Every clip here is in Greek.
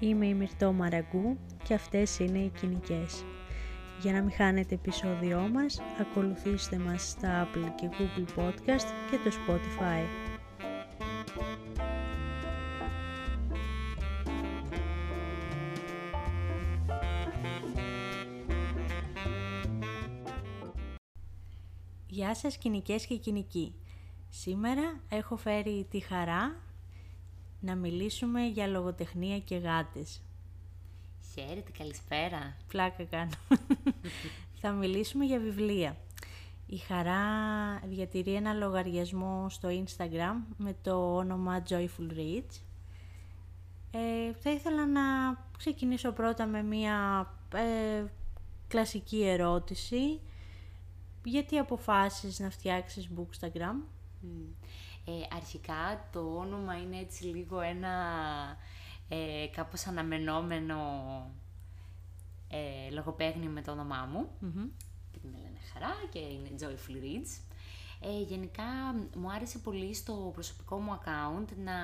Είμαι η Μυρτώ Μαραγκού και αυτές είναι οι κοινικές. Για να μην χάνετε επεισόδιό μας, ακολουθήστε μας στα Apple και Google Podcast και το Spotify. Γεια σας κοινικές και κοινικοί. Σήμερα έχω φέρει τη χαρά να μιλήσουμε για λογοτεχνία και γάτες. Χαίρετε, καλησπέρα. Πλάκα κάνω. Θα μιλήσουμε για βιβλία. Η Χαρά διατηρεί ένα λογαριασμό στο Instagram με το όνομα Joyful Reads. Ε, θα ήθελα να ξεκινήσω πρώτα με μια ε, κλασική ερώτηση. Γιατί αποφάσισες να φτιάξεις Bookstagram? Ε, αρχικά το όνομα είναι έτσι λίγο ένα ε, κάπως αναμενόμενο ε, λογοπαίγνιο με το όνομά μου. Και με λένε Χαρά και είναι Joyful Reads. Ε, γενικά μου άρεσε πολύ στο προσωπικό μου account να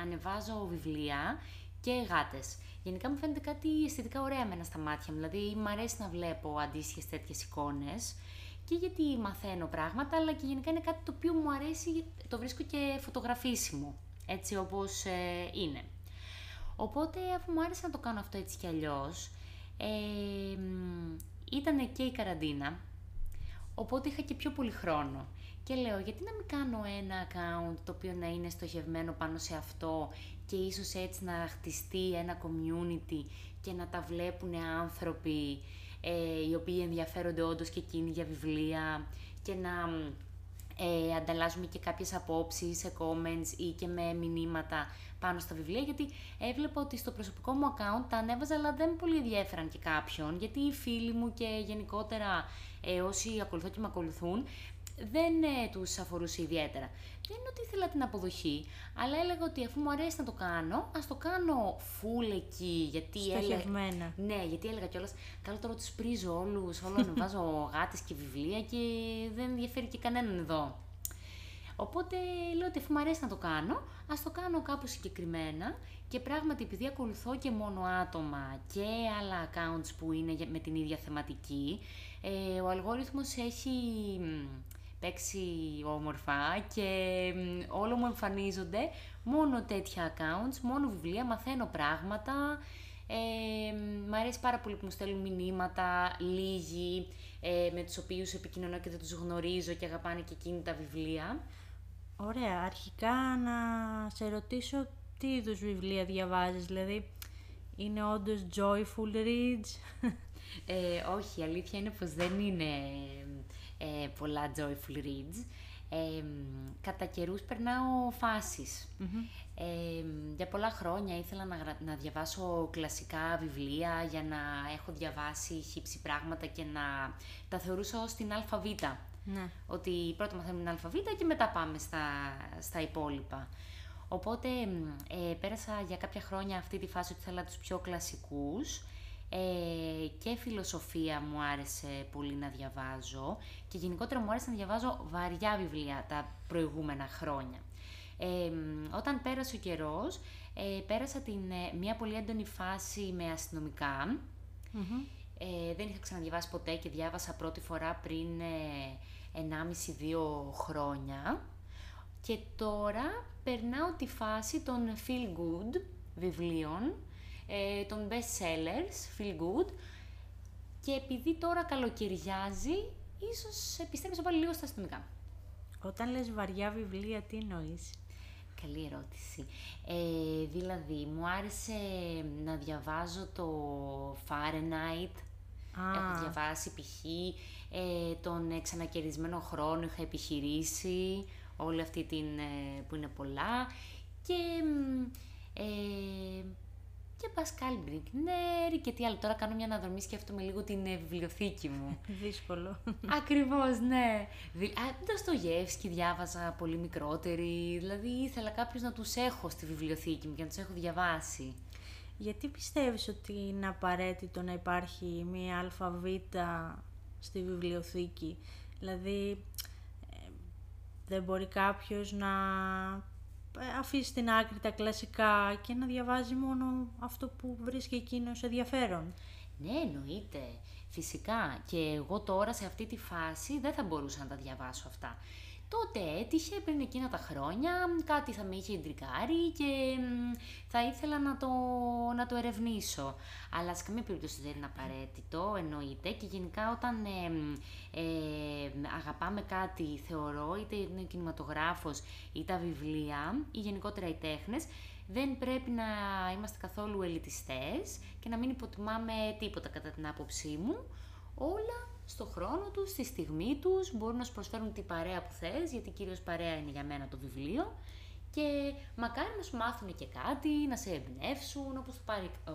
ανεβάζω βιβλία και γάτες. Γενικά μου φαίνεται κάτι αισθητικά ωραία μένα στα μάτια μου, δηλαδή μου αρέσει να βλέπω αντίστοιχες τέτοιες εικόνες και γιατί μαθαίνω πράγματα, αλλά και γενικά είναι κάτι το οποίο μου αρέσει, το βρίσκω και φωτογραφίσιμο, έτσι όπως ε, είναι. Οπότε, αφού μου άρεσε να το κάνω αυτό έτσι κι αλλιώς, ε, ήταν και η καραντίνα, οπότε είχα και πιο πολύ χρόνο. Και λέω, γιατί να μην κάνω ένα account το οποίο να είναι στοχευμένο πάνω σε αυτό και ίσως έτσι να χτιστεί ένα community και να τα βλέπουν άνθρωποι ε, οι οποίοι ενδιαφέρονται όντως και εκείνοι για βιβλία και να ε, ανταλλάζουμε και κάποιες απόψεις σε comments ή και με μηνύματα πάνω στα βιβλία, γιατί έβλεπα ότι στο προσωπικό μου account τα ανέβαζα, αλλά δεν πολύ ενδιαφέραν και κάποιον, γιατί οι φίλοι μου και γενικότερα ε, όσοι ακολουθώ και με ακολουθούν, δεν ε, τους αφορούσε ιδιαίτερα. Δεν είναι ότι ήθελα την αποδοχή, αλλά έλεγα ότι αφού μου αρέσει να το κάνω, ας το κάνω full εκεί, γιατί Στοχευμένα. Ναι, γιατί έλεγα κιόλας, καλό τώρα τους πρίζω όλους, όλο να βάζω γάτες και βιβλία και δεν ενδιαφέρει και κανέναν εδώ. Οπότε λέω ότι αφού μου αρέσει να το κάνω, ας το κάνω κάπου συγκεκριμένα και πράγματι επειδή ακολουθώ και μόνο άτομα και άλλα accounts που είναι με την ίδια θεματική, ε, ο αλγόριθμος έχει παίξει όμορφα και όλο μου εμφανίζονται μόνο τέτοια accounts, μόνο βιβλία, μαθαίνω πράγματα. Ε, μ' αρέσει πάρα πολύ που μου στέλνουν μηνύματα, λίγοι, ε, με τους οποίους επικοινωνώ και δεν τους γνωρίζω και αγαπάνε και εκείνη τα βιβλία. Ωραία. Αρχικά να σε ρωτήσω τι είδους βιβλία διαβάζεις, δηλαδή είναι όντως joyful reads; Ε, όχι, η αλήθεια είναι πως δεν είναι ε, πολλά joyful reads. Ε, κατά καιρούς περνάω Ε, για πολλά χρόνια ήθελα να, να διαβάσω κλασικά βιβλία για να έχω διαβάσει χύψη πράγματα και να τα θεωρούσα ως την αλφαβήτα. Ναι. Ότι πρώτα μαθαίνουμε την αλφαβήτα και μετά πάμε στα, στα υπόλοιπα. Οπότε ε, πέρασα για κάποια χρόνια αυτή τη φάση ότι ήθελα τους πιο κλασικούς ε, και φιλοσοφία μου άρεσε πολύ να διαβάζω και γενικότερα μου άρεσε να διαβάζω βαριά βιβλία τα προηγούμενα χρόνια. Ε, όταν πέρασε ο καιρός, ε, πέρασα την, ε, μια πολύ έντονη φάση με αστυνομικα Ε, δεν είχα ξαναδιαβάσει ποτέ και διάβασα πρώτη φορά πριν ε, 1,5-2 χρόνια. Και τώρα περνάω τη φάση των feel good βιβλίων, ε, των best sellers, feel good, και επειδή τώρα καλοκαιριάζει, ίσως επιστρέψω πάλι λίγο στα αστυνομικά. Όταν λες βαριά βιβλία, τι εννοείς; Καλή ερώτηση. Ε, δηλαδή, μου άρεσε να διαβάζω το Fahrenheit. Έχω διαβάσει π.χ. Ε, τον ξανακαιρισμένο χρόνο, είχα επιχειρήσει όλη αυτή την ε, που είναι πολλά. Και ε, και Πασκάλ Μπριγκνέρ και τι άλλο. Τώρα κάνω μια αναδρομή, σκέφτομαι λίγο την ε, βιβλιοθήκη μου. Δύσκολο. Ακριβώς, ναι. Το Γεύσκι διάβαζα πολύ μικρότερη. Δηλαδή ήθελα κάποιου να τους έχω στη βιβλιοθήκη μου και να τους έχω διαβάσει. Γιατί πιστεύεις ότι είναι απαραίτητο να υπάρχει μία αλφαβήτα στη βιβλιοθήκη; Δηλαδή, ε, δεν μπορεί κάποιος να ε, αφήσεις στην άκρη τα κλασικά και να διαβάζει μόνο αυτό που βρίσκει εκείνο ενδιαφέρον. Ναι, εννοείται. Φυσικά. Και εγώ τώρα σε αυτή τη φάση δεν θα μπορούσα να τα διαβάσω αυτά τότε έτυχε πριν εκείνα τα χρόνια, κάτι θα με είχε εντρικάρει και θα ήθελα να το, να το ερευνήσω. Αλλά σε καμία περίπτωση δεν είναι απαραίτητο, εννοείται. Και γενικά όταν ε, αγαπάμε κάτι, θεωρώ, είτε είναι ο κινηματογράφος ή τα βιβλία ή γενικότερα οι τέχνες, δεν πρέπει να είμαστε καθόλου ελιτιστές και να μην υποτιμάμε τίποτα κατά την άποψή μου. Όλα στο χρόνο τους, στη στιγμή τους, μπορούν να σου προσφέρουν την παρέα που θες, γιατί κυρίως παρέα είναι για μένα το βιβλίο και μακάρι να σου μάθουν και κάτι, να σε εμπνεύσουν, όπως το πάρει ο,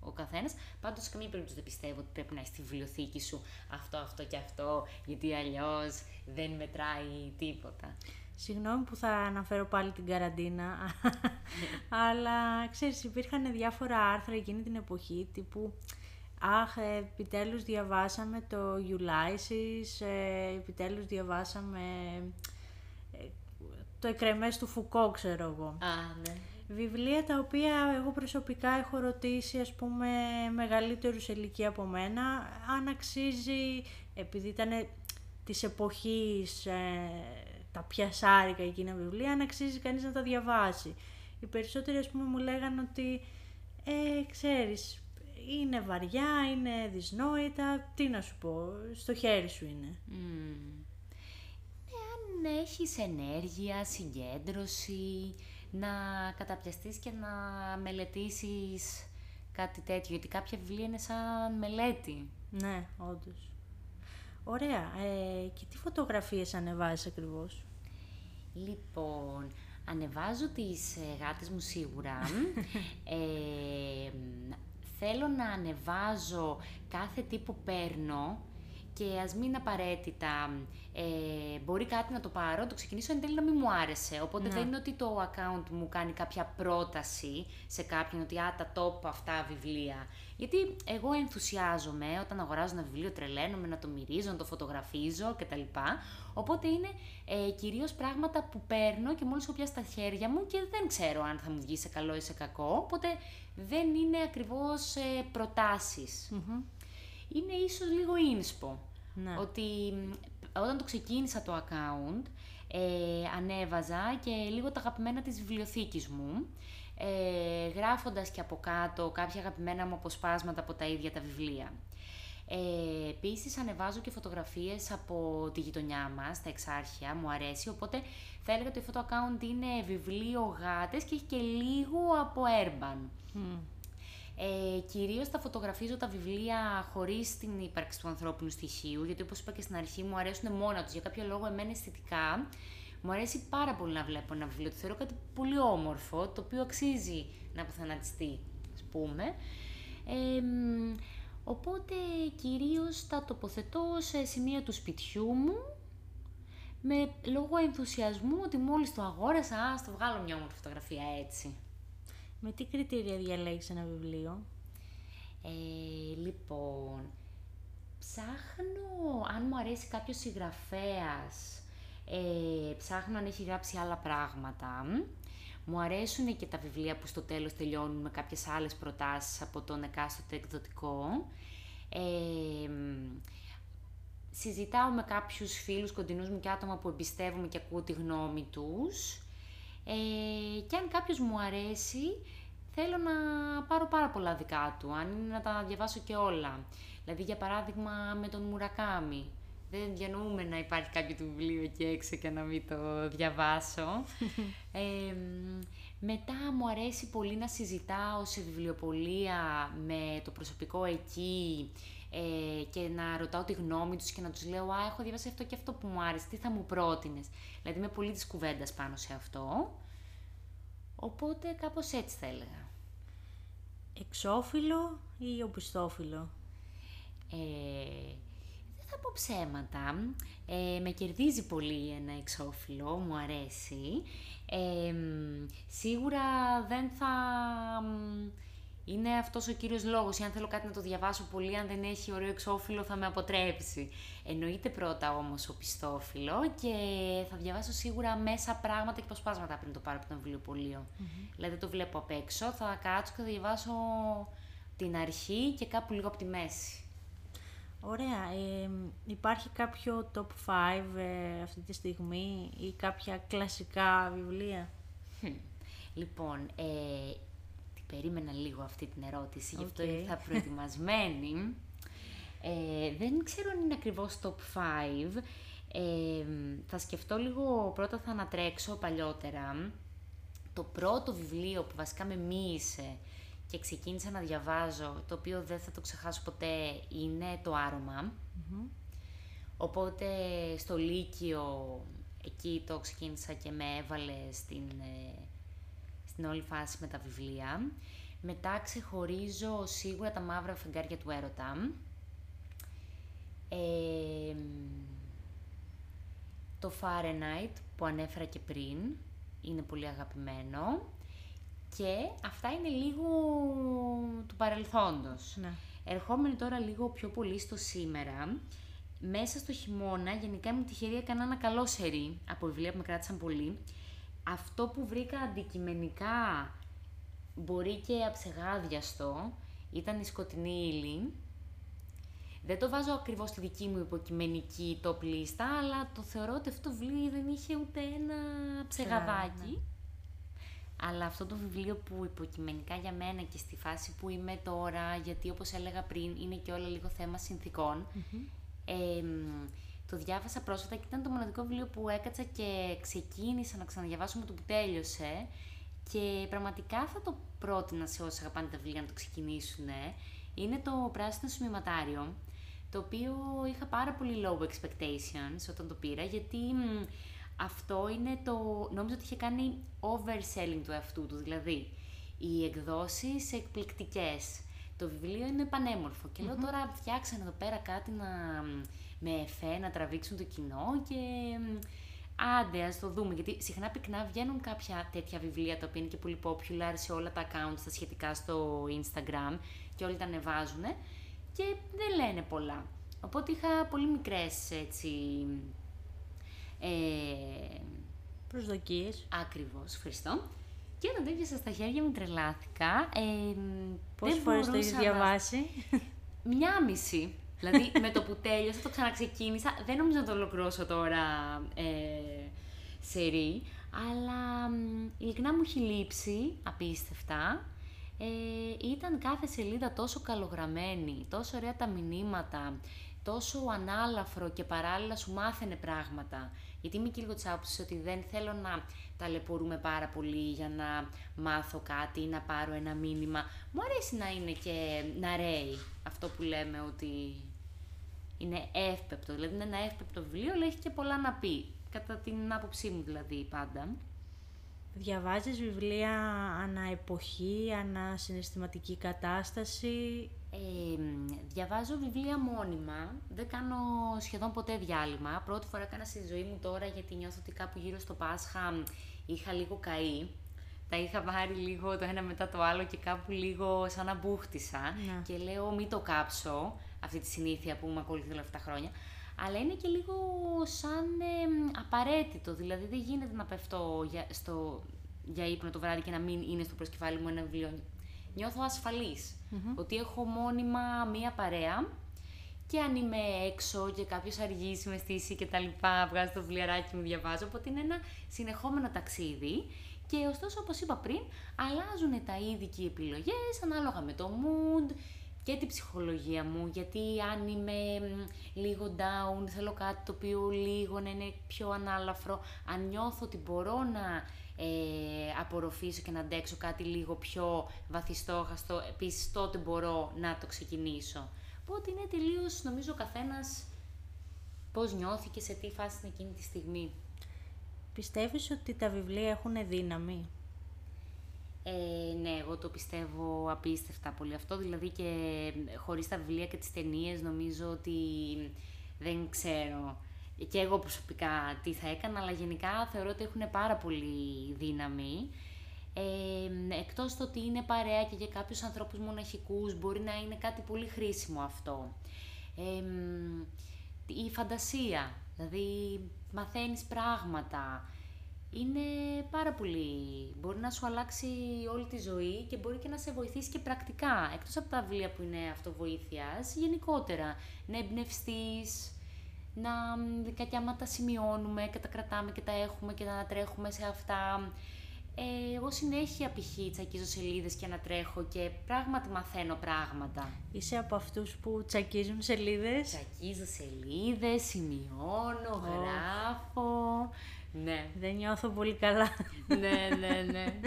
ο καθένας. Πάντως, σε καμία περίπτωση δεν πιστεύω ότι πρέπει να έχει στη βιβλιοθήκη σου αυτό, αυτό και αυτό, γιατί αλλιώς δεν μετράει τίποτα. Συγγνώμη που θα αναφέρω πάλι την καραντίνα, αλλά ξέρεις υπήρχαν διάφορα άρθρα εκείνη την εποχή τύπου Αχ, ε, επιτέλους διαβάσαμε το Ulysses, ε, επιτέλους διαβάσαμε ε, το εκρεμές του Φουκό, ξέρω εγώ. Α, ναι. Βιβλία τα οποία εγώ προσωπικά έχω ρωτήσει, ας πούμε, μεγαλύτερους ηλικία από μένα, αν αξίζει, επειδή ήταν της εποχής τα πιασάρικα εκείνα βιβλία, αν αξίζει κανείς να τα διαβάσει. Οι περισσότεροι, ας πούμε, μου λέγανε ότι, ε, ξέρεις, είναι βαριά, είναι δυσνόητα, τι να σου πω, στο χέρι σου είναι. Mm. αν έχεις ενέργεια, συγκέντρωση, να καταπιαστείς και να μελετήσεις κάτι τέτοιο, γιατί κάποια βιβλία είναι σαν μελέτη. Ναι, όντως. Ωραία. Ε, και τι φωτογραφίες ανεβάζεις ακριβώς; Λοιπόν, ανεβάζω τις ε, γάτες μου σίγουρα. ε, θέλω να ανεβάζω κάθε τι που παίρνω και ας μην απαραίτητα ε, μπορεί κάτι να το πάρω, το ξεκινήσω εν τέλει να μην μου άρεσε. Οπότε ναι. δεν είναι ότι το account μου κάνει κάποια πρόταση σε κάποιον ότι α, τα top αυτά βιβλία. Γιατί εγώ ενθουσιάζομαι όταν αγοράζω ένα βιβλίο, τρελαίνομαι να το μυρίζω, να το φωτογραφίζω κτλ. Οπότε είναι ε, κυρίως πράγματα που παίρνω και μόλις έχω πιάσει στα χέρια μου και δεν ξέρω αν θα μου βγει σε καλό ή σε κακό. Οπότε δεν είναι ακριβώς ε, προτασεις Είναι ίσως λίγο ίνσπο. Ναι. Ότι όταν το ξεκίνησα το account, ε, ανέβαζα και λίγο τα αγαπημένα της βιβλιοθήκης μου, ε, γράφοντας και από κάτω κάποια αγαπημένα μου αποσπάσματα από τα ίδια τα βιβλία. Ε, επίσης ανεβάζω και φωτογραφίες από τη γειτονιά μας, τα εξάρχεια, μου αρέσει, οπότε θα έλεγα ότι αυτό το account είναι βιβλίο γάτες και έχει και λίγο από urban. Mm. Ε, Κυρίως θα φωτογραφίζω τα βιβλία χωρίς την ύπαρξη του ανθρώπινου στοιχείου, γιατί όπως είπα και στην αρχή, μου αρέσουν μόνα τους. Για κάποιο λόγο, εμένα αισθητικά μου αρέσει πάρα πολύ να βλέπω ένα βιβλίο. Το θεωρώ κάτι πολύ όμορφο, το οποίο αξίζει να αποθανατιστεί, ας πούμε. Ε, οπότε κυρίως τα τοποθετώ σε σημεία του σπιτιού μου με λόγω ενθουσιασμού ότι μόλις το αγόρασα, ας το βγάλω μια όμορφη φωτογραφία έτσι. Με τι κριτήρια διαλέγεις ένα βιβλίο; Ε, λοιπόν, ψάχνω αν μου αρέσει κάποιος συγγραφέας, ε, ψάχνω αν έχει γράψει άλλα πράγματα. Μου αρέσουν και τα βιβλία που στο τέλος τελειώνουν με κάποιες άλλες προτάσεις από τον εκάστοτε εκδοτικό. Ε, συζητάω με κάποιους φίλους κοντινούς μου και άτομα που εμπιστεύομαι και ακούω τη γνώμη τους. Ε, και αν κάποιος μου αρέσει, θέλω να πάρω πάρα πολλά δικά του, αν είναι να τα διαβάσω και όλα. Δηλαδή, για παράδειγμα, με τον Μουρακάμι. Δεν διανοούμε να υπάρχει κάποιο του βιβλίο εκεί έξω και να μην το διαβάσω. ε, μετά μου αρέσει πολύ να συζητάω σε βιβλιοπολία με το προσωπικό εκεί ε, και να ρωτάω τη γνώμη τους και να τους λέω «Α, έχω διαβάσει αυτό και αυτό που μου άρεσε, τι θα μου πρότεινες». Δηλαδή είμαι πολύ της κουβέντας πάνω σε αυτό. Οπότε κάπως έτσι θα έλεγα. Εξώφυλλο ή οπισθόφυλλο; Ε, δεν θα πω ψέματα. Ε, με κερδίζει πολύ ένα εξώφυλλο, μου αρέσει. Ε, σίγουρα δεν θα είναι αυτός ο κύριος λόγος. Ή αν θέλω κάτι να το διαβάσω πολύ, αν δεν έχει ωραίο εξώφυλλο θα με αποτρέψει. Εννοείται πρώτα όμως ο πιστόφυλλο και θα διαβάσω σίγουρα μέσα πράγματα και προσπάσματα πριν το πάρω από το βιβλιοπωλείο. Mm-hmm. Δηλαδή το βλέπω απ' έξω, θα κάτσω και θα διαβάσω την αρχή και κάπου λίγο από τη μέση. Ωραία. Ε, υπάρχει κάποιο top 5 ε, αυτή τη στιγμή ή κάποια κλασικά βιβλία; Λοιπόν, ε, περίμενα λίγο αυτή την ερώτηση, γι' αυτό ήρθα προετοιμασμένη. Ε, δεν ξέρω αν είναι ακριβώς top 5. Ε, θα σκεφτώ λίγο, πρώτα θα ανατρέξω παλιότερα. Το πρώτο βιβλίο που βασικά με μίλησε και ξεκίνησα να διαβάζω, το οποίο δεν θα το ξεχάσω ποτέ, είναι το αρωμα Οπότε στο Λύκειο εκεί το ξεκίνησα και με έβαλε στην, ε, στην όλη φάση με τα βιβλία. Μετά ξεχωρίζω σίγουρα τα μαύρα φεγγάρια του έρωτα. Ε, το Fahrenheit που ανέφερα και πριν, είναι πολύ αγαπημένο. Και αυτά είναι λίγο του παρελθόντος. Ναι. Ερχόμενοι τώρα λίγο πιο πολύ στο σήμερα, μέσα στο χειμώνα γενικά ήμουν τυχερή έκανα ένα καλό σερί από βιβλία που με κράτησαν πολύ. Αυτό που βρήκα αντικειμενικά μπορεί και αψεγάδιαστο ήταν η σκοτεινή ύλη. Δεν το βάζω ακριβώς στη δική μου υποκειμενική top λίστα, αλλά το θεωρώ ότι αυτό το βιβλίο δεν είχε ούτε ένα ψεγαδάκι. Ναι. Αλλά αυτό το βιβλίο που υποκειμενικά για μένα και στη φάση που είμαι τώρα, γιατί όπως έλεγα πριν είναι και όλα λίγο θέμα το διάβασα πρόσφατα και ήταν το μοναδικό βιβλίο που έκατσα και ξεκίνησα να ξαναδιαβάσω με το που τέλειωσε και πραγματικά θα το πρότεινα σε όσοι αγαπάνε τα βιβλία να το ξεκινήσουν. Είναι το πράσινο σημειωματάριο, το οποίο είχα πάρα πολύ low expectations όταν το πήρα, γιατί αυτό είναι το... νόμιζα ότι είχε κάνει overselling του εαυτού του, δηλαδή οι εκδόσεις εκπληκτικές. Το βιβλίο είναι πανέμορφο και λέω τώρα φτιάξαν εδώ πέρα κάτι να, με εφέ να τραβήξουν το κοινό και άντε ας το δούμε γιατί συχνά πυκνά βγαίνουν κάποια τέτοια βιβλία τα οποία είναι και πολύ popular σε όλα τα accounts τα σχετικά στο Instagram και όλοι τα ανεβάζουν και δεν λένε πολλά. Οπότε είχα πολύ μικρές έτσι ε, Προσδοκίες. Ακριβώς, ευχαριστώ. Και όταν το έπιασα στα χέρια μου τρελάθηκα. Ε, Πόσες φορές το έχεις διαβάσει; Μια μισή. Δηλαδή με το που τέλειωσα, το ξαναξεκίνησα. Δεν νομίζω να το ολοκληρώσω τώρα ε, σε ρί, αλλά ειλικρινά μου έχει λείψει απίστευτα. Ε, ήταν κάθε σελίδα τόσο καλογραμμένη, τόσο ωραία τα μηνύματα, τόσο ανάλαφρο και παράλληλα σου μάθαινε πράγματα. Γιατί είμαι και λίγο της ότι δεν θέλω να ταλαιπωρούμε πάρα πολύ για να μάθω κάτι ή να πάρω ένα μήνυμα. Μου αρέσει να είναι και να ρέει αυτό που λέμε ότι είναι εύπεπτο. Δηλαδή είναι ένα εύπεπτο βιβλίο, αλλά έχει και πολλά να πει. Κατά την άποψή μου δηλαδή πάντα. Διαβάζεις βιβλία ανά εποχή, ανά συναισθηματική κατάσταση; Ε, διαβάζω βιβλία μόνιμα, δεν κάνω σχεδόν ποτέ διάλειμμα. Πρώτη φορά έκανα στη ζωή μου τώρα γιατί νιώθω ότι κάπου γύρω στο Πάσχα είχα λίγο καεί. Τα είχα πάρει λίγο το ένα μετά το άλλο και κάπου λίγο σαν να μπούχτισα. Ναι. Και λέω μην το κάψω αυτή τη συνήθεια που με ακολουθεί όλα αυτά τα χρόνια. Αλλά είναι και λίγο σαν απαραίτητο. Δηλαδή δεν γίνεται να πέφτω για, στο, για ύπνο το βράδυ και να μην είναι στο προσκεφάλι μου ένα βιβλίο νιώθω Ότι έχω μόνιμα μία παρέα και αν είμαι έξω και κάποιος αργήσει με στήσει και τα λοιπά, βγάζει το βιβλιαράκι μου, διαβάζω. Οπότε είναι ένα συνεχόμενο ταξίδι. Και ωστόσο, όπως είπα πριν, αλλάζουν τα είδη και οι επιλογές ανάλογα με το mood και την ψυχολογία μου. Γιατί αν είμαι λίγο down, θέλω κάτι το οποίο λίγο να είναι πιο ανάλαφρο. Αν νιώθω ότι μπορώ να ε, απορροφήσω και να αντέξω κάτι λίγο πιο βαθιστόχαστο, επίσης τότε μπορώ να το ξεκινήσω. Οπότε είναι τελείως, νομίζω, ο καθένας πώς νιώθει και σε τι φάση είναι εκείνη τη στιγμή. Πιστεύεις ότι τα βιβλία έχουν δύναμη; Ε, ναι, εγώ το πιστεύω απίστευτα πολύ αυτό, δηλαδή και χωρίς τα βιβλία και τις ταινίες νομίζω ότι δεν ξέρω και εγώ προσωπικά τι θα έκανα, αλλά γενικά θεωρώ ότι έχουν πάρα πολύ δύναμη. Ε, εκτός το ότι είναι παρέα και για κάποιους ανθρώπους μοναχικούς μπορεί να είναι κάτι πολύ χρήσιμο αυτό. Ε, η φαντασία, δηλαδή μαθαίνεις πράγματα, είναι πάρα πολύ... Μπορεί να σου αλλάξει όλη τη ζωή και μπορεί και να σε βοηθήσει και πρακτικά. Εκτός από τα βιβλία που είναι αυτοβοήθειας, γενικότερα. Να εμπνευστείς, να κάποια άμα τα σημειώνουμε και τα κρατάμε και τα έχουμε και να τρέχουμε σε αυτά. Ε, εγώ συνέχεια π.χ. τσακίζω σελίδες και να τρέχω και πράγματι μαθαίνω πράγματα. Είσαι από αυτούς που τσακίζουν σελίδες; Τσακίζω σελίδες, σημειώνω, γράφω. Ναι. Δεν νιώθω πολύ καλά. ναι, ναι, ναι.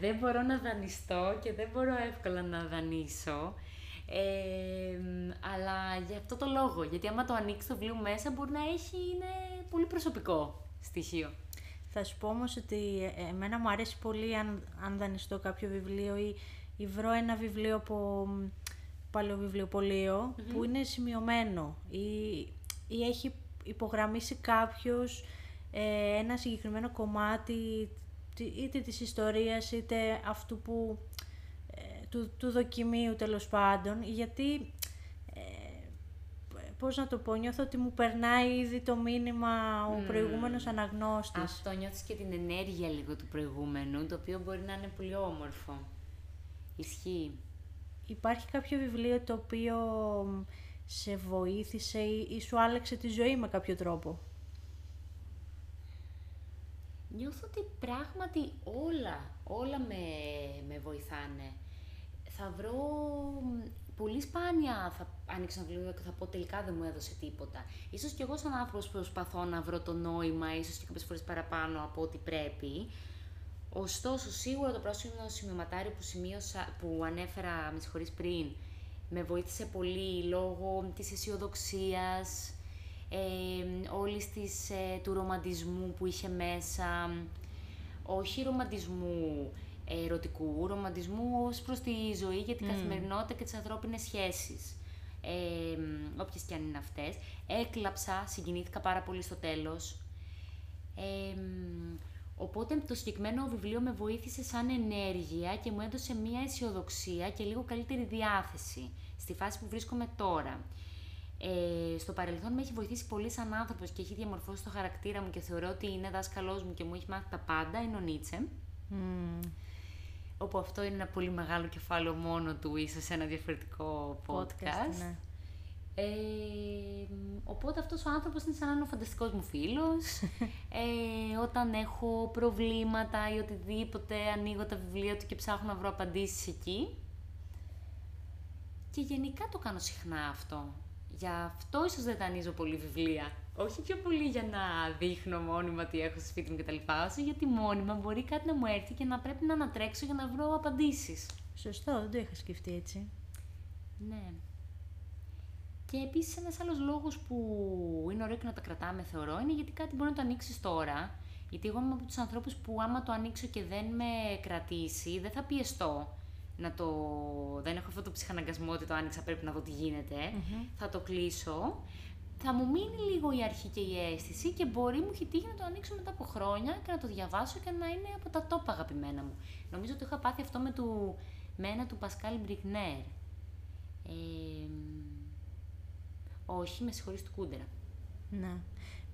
δεν μπορώ να δανειστώ και δεν μπορώ εύκολα να δανείσω. Ε, αλλά για αυτό το λόγο, γιατί άμα το ανοίξει το βιβλίο μέσα μπορεί να έχει, είναι πολύ προσωπικό στοιχείο. Θα σου πω όμως ότι εμένα μου αρέσει πολύ αν, αν δανειστώ κάποιο βιβλίο ή, ή βρω ένα βιβλίο από παλαιοβιβλιοπωλείο που είναι σημειωμένο ή, ή έχει υπογραμμίσει κάποιος ε, ένα συγκεκριμένο κομμάτι είτε της ιστορίας είτε αυτού που ε, του, του δοκιμίου τέλος πάντων γιατί ε, πώς να το πω, νιώθω ότι μου περνάει ήδη το μήνυμα ο mm. προηγούμενος αναγνώστης. Αυτό νιώθεις και την ενέργεια λίγο του προηγούμενου, το οποίο μπορεί να είναι πολύ όμορφο. Ισχύει. Υπάρχει κάποιο βιβλίο το οποίο σε βοήθησε ή σου άλλαξε τη ζωή με κάποιο τρόπο; Νιώθω ότι πράγματι όλα, όλα με, με βοηθάνε. Θα βρω πολύ σπάνια θα ανοίξω ένα βιβλίο και θα πω τελικά δεν μου έδωσε τίποτα. Ίσως και εγώ σαν άνθρωπος προσπαθώ να βρω το νόημα, ίσως και κάποιες φορές παραπάνω από ό,τι πρέπει. Ωστόσο, σίγουρα το πράσινο σημειωματάριο που, σημείωσα, που ανέφερα, με συγχωρείς πριν, με βοήθησε πολύ λόγω της αισιοδοξίας, ε, όλης της, ε, του ρομαντισμού που είχε μέσα, όχι ρομαντισμού ερωτικού, ρομαντισμού ως προς τη ζωή και την καθημερινότητα και τις ανθρώπινες σχέσεις. Ε, όποιες και αν είναι αυτές. Έκλαψα, συγκινήθηκα πάρα πολύ στο τέλος. Ε, οπότε το συγκεκριμένο βιβλίο με βοήθησε σαν ενέργεια και μου έδωσε μία αισιοδοξία και λίγο καλύτερη διάθεση στη φάση που βρίσκομαι τώρα. Ε, στο παρελθόν με έχει βοηθήσει πολύ σαν άνθρωπος και έχει διαμορφώσει το χαρακτήρα μου και θεωρώ ότι είναι δάσκαλός μου και μου έχει μάθει τα πάντα, είναι ο Νίτσε. Mm. Όπου αυτό είναι ένα πολύ μεγάλο κεφάλαιο μόνο του, ίσως σε ένα διαφορετικό podcast. ναι. ε, οπότε αυτός ο άνθρωπος είναι σαν να είναι ο φανταστικός μου φίλος. ε, όταν έχω προβλήματα ή οτιδήποτε, ανοίγω τα βιβλία του και ψάχνω να βρω απαντήσεις εκεί. Και γενικά το κάνω συχνά αυτό. Γι' αυτό ίσως δεν δανείζω πολύ βιβλία. Όχι πιο πολύ για να δείχνω μόνιμα τι έχω στο σπίτι μου κτλ. Όσο γιατί μόνιμα μπορεί κάτι να μου έρθει και να πρέπει να ανατρέξω για να βρω απαντήσεις. Σωστό, δεν το είχα σκεφτεί έτσι. Ναι. Και επίσης ένας άλλος λόγος που είναι ωραίο και να τα κρατάμε, θεωρώ, είναι γιατί κάτι μπορεί να το ανοίξεις τώρα. Γιατί εγώ είμαι από τους ανθρώπους που άμα το ανοίξω και δεν με κρατήσει, δεν θα πιεστώ να το... δεν έχω αυτό το ψυχαναγκασμό ότι το άνοιξα πρέπει να δω τι γινεται θα το κλείσω. Θα μου μείνει λίγο η αρχή και η αίσθηση και μπορεί μου έχει τύχει να το ανοίξω μετά από χρόνια και να το διαβάσω και να είναι από τα τόπα αγαπημένα μου. Νομίζω ότι είχα πάθει αυτό με, του, με ένα του Πασκάλ Μπρικνέρ. Ε, όχι, με συγχωρείς του Κούντερα. Ναι.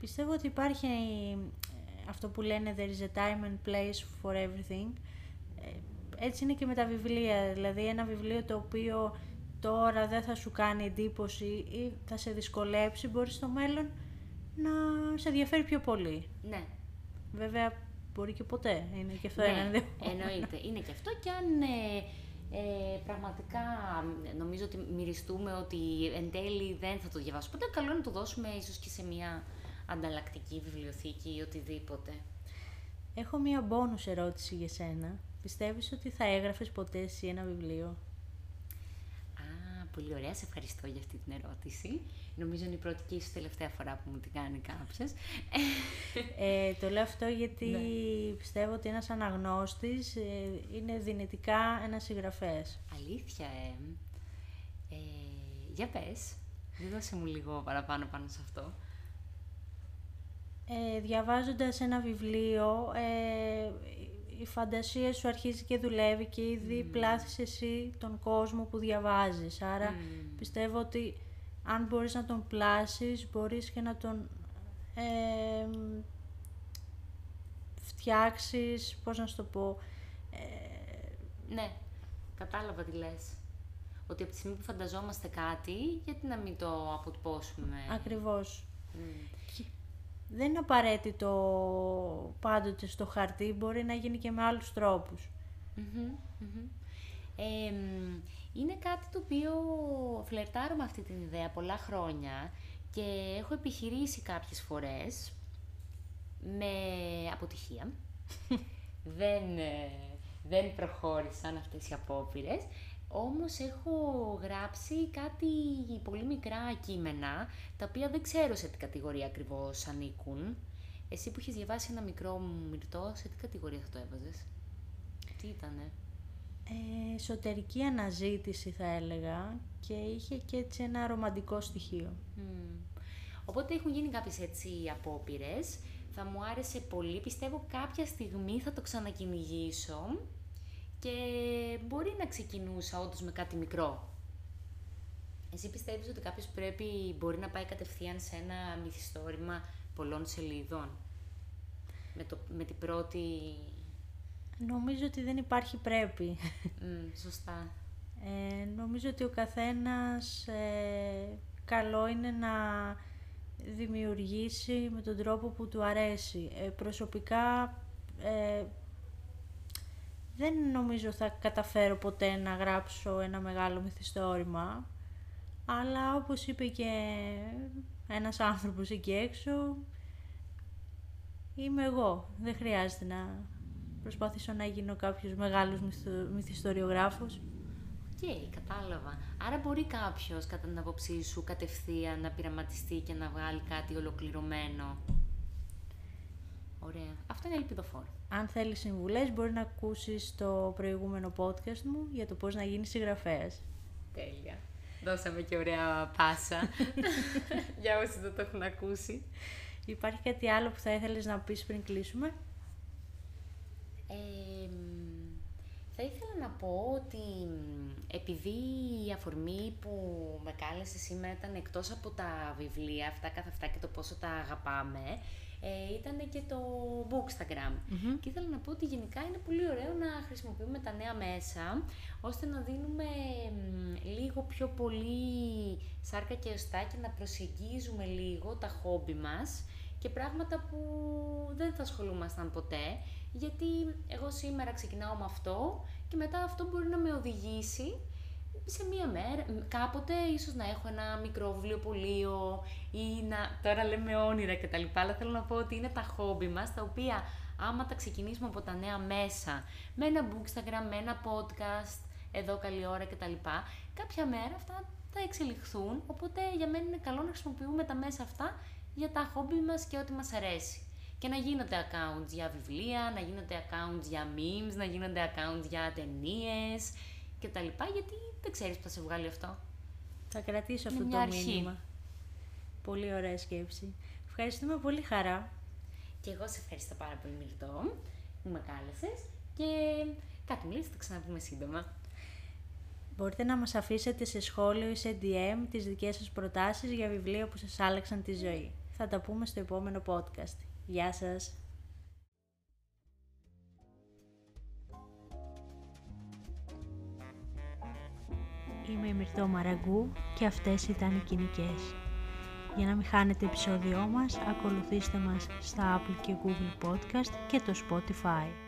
Πιστεύω ότι υπάρχει ε, αυτό που λένε there is a time and place for everything. Ε, έτσι είναι και με τα βιβλία. Δηλαδή ένα βιβλίο το οποίο τώρα δεν θα σου κάνει εντύπωση ή θα σε δυσκολέψει, μπορεί στο μέλλον να σε ενδιαφέρει πιο πολύ. Ναι. Βέβαια, μπορεί και ποτέ. Είναι και αυτό ναι, ένα Εννοείται. Είναι και αυτό και αν ε, ε, πραγματικά νομίζω ότι μυριστούμε ότι εν τέλει δεν θα το διαβάσω ποτέ, καλό είναι να το δώσουμε ίσως και σε μια ανταλλακτική βιβλιοθήκη ή οτιδήποτε. Έχω μία μπόνους ερώτηση για σένα. Πιστεύεις ότι θα έγραφες ποτέ εσύ ένα βιβλίο; Α, πολύ ωραία. Σε ευχαριστώ για αυτή την ερώτηση. Νομίζω είναι η πρώτη και ίσως τελευταία φορά που μου την κάνει κάποιος. Ε, το λέω αυτό γιατί ναι. πιστεύω ότι ένας αναγνώστης ε, είναι δυνητικά ένας συγγραφέας. Αλήθεια, ε. ε για πες. Δεν δώσε μου λίγο παραπάνω πάνω σε αυτό. Ε, διαβάζοντας ένα βιβλίο, ε, η φαντασία σου αρχίζει και δουλεύει και ήδη mm. πλάθεις εσύ τον κόσμο που διαβάζεις. Άρα πιστεύω ότι αν μπορείς να τον πλάσεις, μπορείς και να τον ε, φτιάξεις, πώς να σου το πω... Ε, ναι, κατάλαβα τι λες. Ότι από τη στιγμή που φανταζόμαστε κάτι, γιατί να μην το αποτυπώσουμε; Ακριβώς. Δεν είναι απαραίτητο πάντοτε στο χαρτί, μπορεί να γίνει και με άλλους είναι κάτι το οποίο φλερτάρω με αυτή την ιδέα πολλά χρόνια και έχω επιχειρήσει κάποιες φορές με αποτυχία. δεν, ε, δεν προχώρησαν αυτές οι απόπειρες, όμως έχω γράψει κάτι πολύ μικρά κείμενα, τα οποία δεν ξέρω σε τι κατηγορία ακριβώς ανήκουν. Εσύ που έχεις διαβάσει ένα μικρό μυρτό, σε τι κατηγορία θα το έβαζες; Τι ήτανε; Ε, εσωτερική αναζήτηση θα έλεγα και είχε και έτσι ένα ρομαντικό στοιχείο. Οπότε έχουν γίνει κάποιες έτσι απόπειρες. Θα μου άρεσε πολύ. Πιστεύω κάποια στιγμή θα το ξανακυνηγήσω και μπορεί να ξεκινούσα όντως με κάτι μικρό. Εσύ πιστεύεις ότι κάποιος πρέπει, μπορεί να πάει κατευθείαν σε ένα μυθιστόρημα πολλών σελίδων; Με, το, με την πρώτη Νομίζω ότι δεν υπάρχει πρέπει. σωστά. Ε, νομίζω ότι ο καθένας ε, καλό είναι να δημιουργήσει με τον τρόπο που του αρέσει. Ε, προσωπικά ε, δεν νομίζω θα καταφέρω ποτέ να γράψω ένα μεγάλο μυθιστόρημα, αλλά όπως είπε και ένας άνθρωπος εκεί έξω, είμαι εγώ. Δεν χρειάζεται να προσπαθήσω να γίνω κάποιος μεγάλος μυθιστοριογράφος. OK, okay, κατάλαβα. Άρα μπορεί κάποιος κατά την άποψή σου κατευθείαν να πειραματιστεί και να βγάλει κάτι ολοκληρωμένο. Ωραία. Αυτό είναι ελπιδοφόρο. Αν θέλεις συμβουλές μπορεί να ακούσεις το προηγούμενο podcast μου για το πώς να γίνεις συγγραφέας. Τέλεια. Δώσαμε και ωραία πάσα για όσοι δεν το έχουν ακούσει. Υπάρχει κάτι άλλο που θα ήθελες να πεις πριν κλείσουμε; Θα ήθελα να πω ότι επειδή η αφορμή που με κάλεσε σήμερα ήταν εκτός από τα βιβλία, αυτά καθ' αυτά και το πόσο τα αγαπάμε, ε, ήταν και το Bookstagram. Και ήθελα να πω ότι γενικά είναι πολύ ωραίο να χρησιμοποιούμε τα νέα μέσα, ώστε να δίνουμε λίγο πιο πολύ σάρκα και οστά και να προσεγγίζουμε λίγο τα χόμπι μας και πράγματα που δεν θα ασχολούμασταν ποτέ γιατί εγώ σήμερα ξεκινάω με αυτό και μετά αυτό μπορεί να με οδηγήσει σε μία μέρα, κάποτε ίσως να έχω ένα μικρό βιβλιοπωλείο ή να, τώρα λέμε όνειρα και τα λοιπά, αλλά θέλω να πω ότι είναι τα χόμπι μας, τα οποία άμα τα ξεκινήσουμε από τα νέα μέσα, με ένα bookstagram, με ένα podcast, εδώ καλή ώρα και τα λοιπά, κάποια μέρα αυτά θα εξελιχθούν, οπότε για μένα είναι καλό να χρησιμοποιούμε τα μέσα αυτά για τα χόμπι μας και ό,τι μας αρέσει. Και να γίνονται accounts για βιβλία, να γίνονται accounts για memes, να γίνονται accounts για ταινίες και τα λοιπά, γιατί δεν ξέρεις που θα σε βγάλει αυτό. Θα κρατήσω αυτό το μήνυμα. Πολύ ωραία σκέψη. Ευχαριστούμε πολύ χαρά. Και εγώ σε ευχαριστώ πάρα πολύ Μιλτό που με κάλεσες και κάτι μιλήσει, θα ξαναπούμε σύντομα. Μπορείτε να μας αφήσετε σε σχόλιο ή σε DM τις δικές σας προτάσεις για βιβλία που σας άλλαξαν τη ζωή. Θα τα πούμε στο επόμενο podcast. Γεια σας! Είμαι η Μυρτώ Μαραγκού και αυτές ήταν οι κοινικές. Για να μην χάνετε επεισόδιό μας, ακολουθήστε μας στα Apple και Google Podcast και το Spotify.